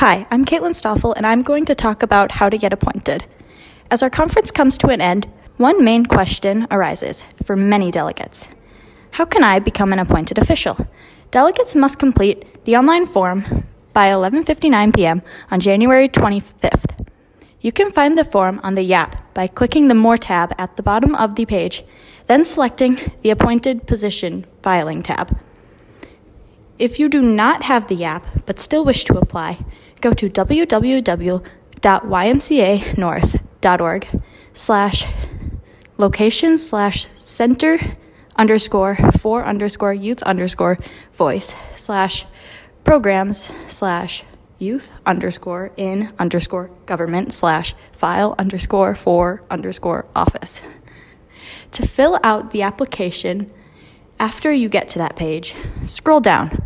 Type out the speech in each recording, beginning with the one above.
Hi, I'm Kaitlyn Stoffel, and I'm going to talk about how to get appointed. As our conference comes to an end, one main question arises for many delegates How can I become an appointed official? Delegates must complete the online form by 11:59 p.m. on January 25th. You can find the form on the YAP by clicking the More tab at the bottom of the page, then selecting the Appointed Position Filing tab. If you do not have the app but still wish to apply, go to www.ymcanorth.org slash location slash center underscore for underscore youth underscore voice slash programs slash youth underscore in underscore government slash file underscore for underscore office. To fill out the application, after you get to that page, scroll down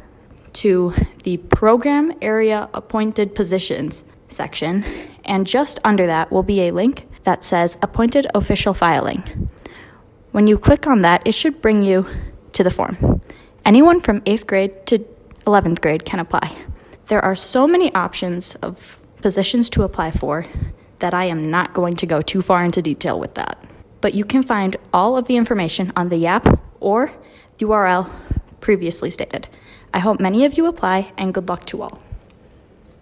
to the Program Area Appointed Positions section, and just under that will be a link that says Appointed Official Filing. When you click on that, it should bring you to the form. Anyone from 8th grade to 11th grade can apply. There are so many options of positions to apply for that I am not going to go too far into detail with that. But you can find all of the information on the YAP or the URL previously stated. I hope many of you apply and good luck to all.